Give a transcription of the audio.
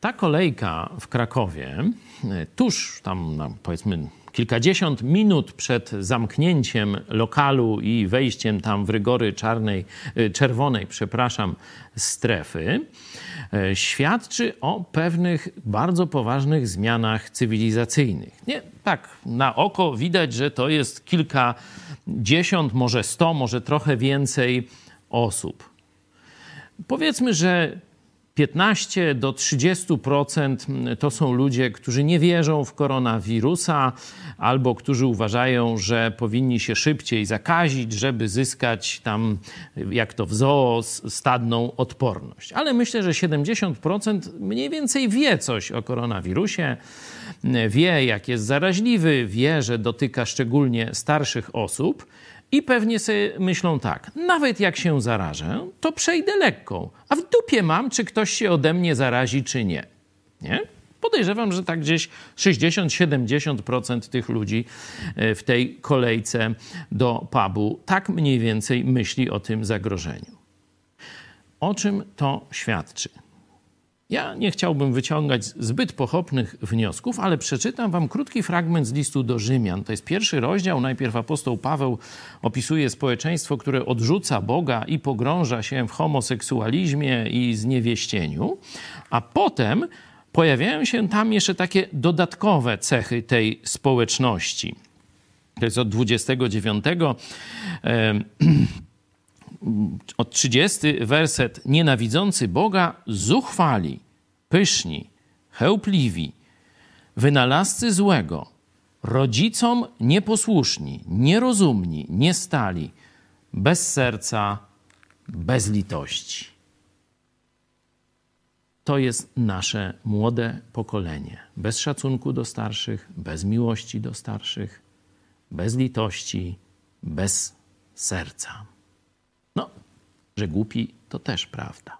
Ta kolejka w Krakowie, e, tuż tam no, powiedzmy kilkadziesiąt minut przed zamknięciem lokalu i wejściem tam w rygory czarnej, e, czerwonej, przepraszam, strefy, e, świadczy o pewnych bardzo poważnych zmianach cywilizacyjnych. Nie, tak, na oko widać, że to jest kilkadziesiąt, może sto, może trochę więcej osób. Powiedzmy, że 15 do 30% to są ludzie, którzy nie wierzą w koronawirusa albo którzy uważają, że powinni się szybciej zakazić, żeby zyskać tam, jak to w zoo, stadną odporność. Ale myślę, że 70% mniej więcej wie coś o koronawirusie, wie, jak jest zaraźliwy, wie, że dotyka szczególnie starszych osób. I pewnie sobie myślą tak, nawet jak się zarażę, to przejdę lekką, a w dupie mam, czy ktoś się ode mnie zarazi, czy nie. Nie? Podejrzewam, że tak gdzieś 60-70% tych ludzi e, w tej kolejce do pubu tak mniej więcej myśli o tym zagrożeniu. O czym to świadczy? Ja nie chciałbym wyciągać zbyt pochopnych wniosków, ale przeczytam wam krótki fragment z listu do Rzymian. To jest pierwszy rozdział. Najpierw apostoł Paweł opisuje społeczeństwo, które odrzuca Boga i pogrąża się w homoseksualizmie i zniewieścieniu, a potem pojawiają się tam jeszcze takie dodatkowe cechy tej społeczności. To jest od 29 od 30 werset. Nienawidzący Boga, zuchwali, pyszni, chełpliwi, wynalazcy złego, rodzicom nieposłuszni, nierozumni, niestali, bez serca, bez litości. To jest nasze młode pokolenie. Bez szacunku do starszych, bez miłości do starszych, bez litości, bez serca. Że głupi to też prawda.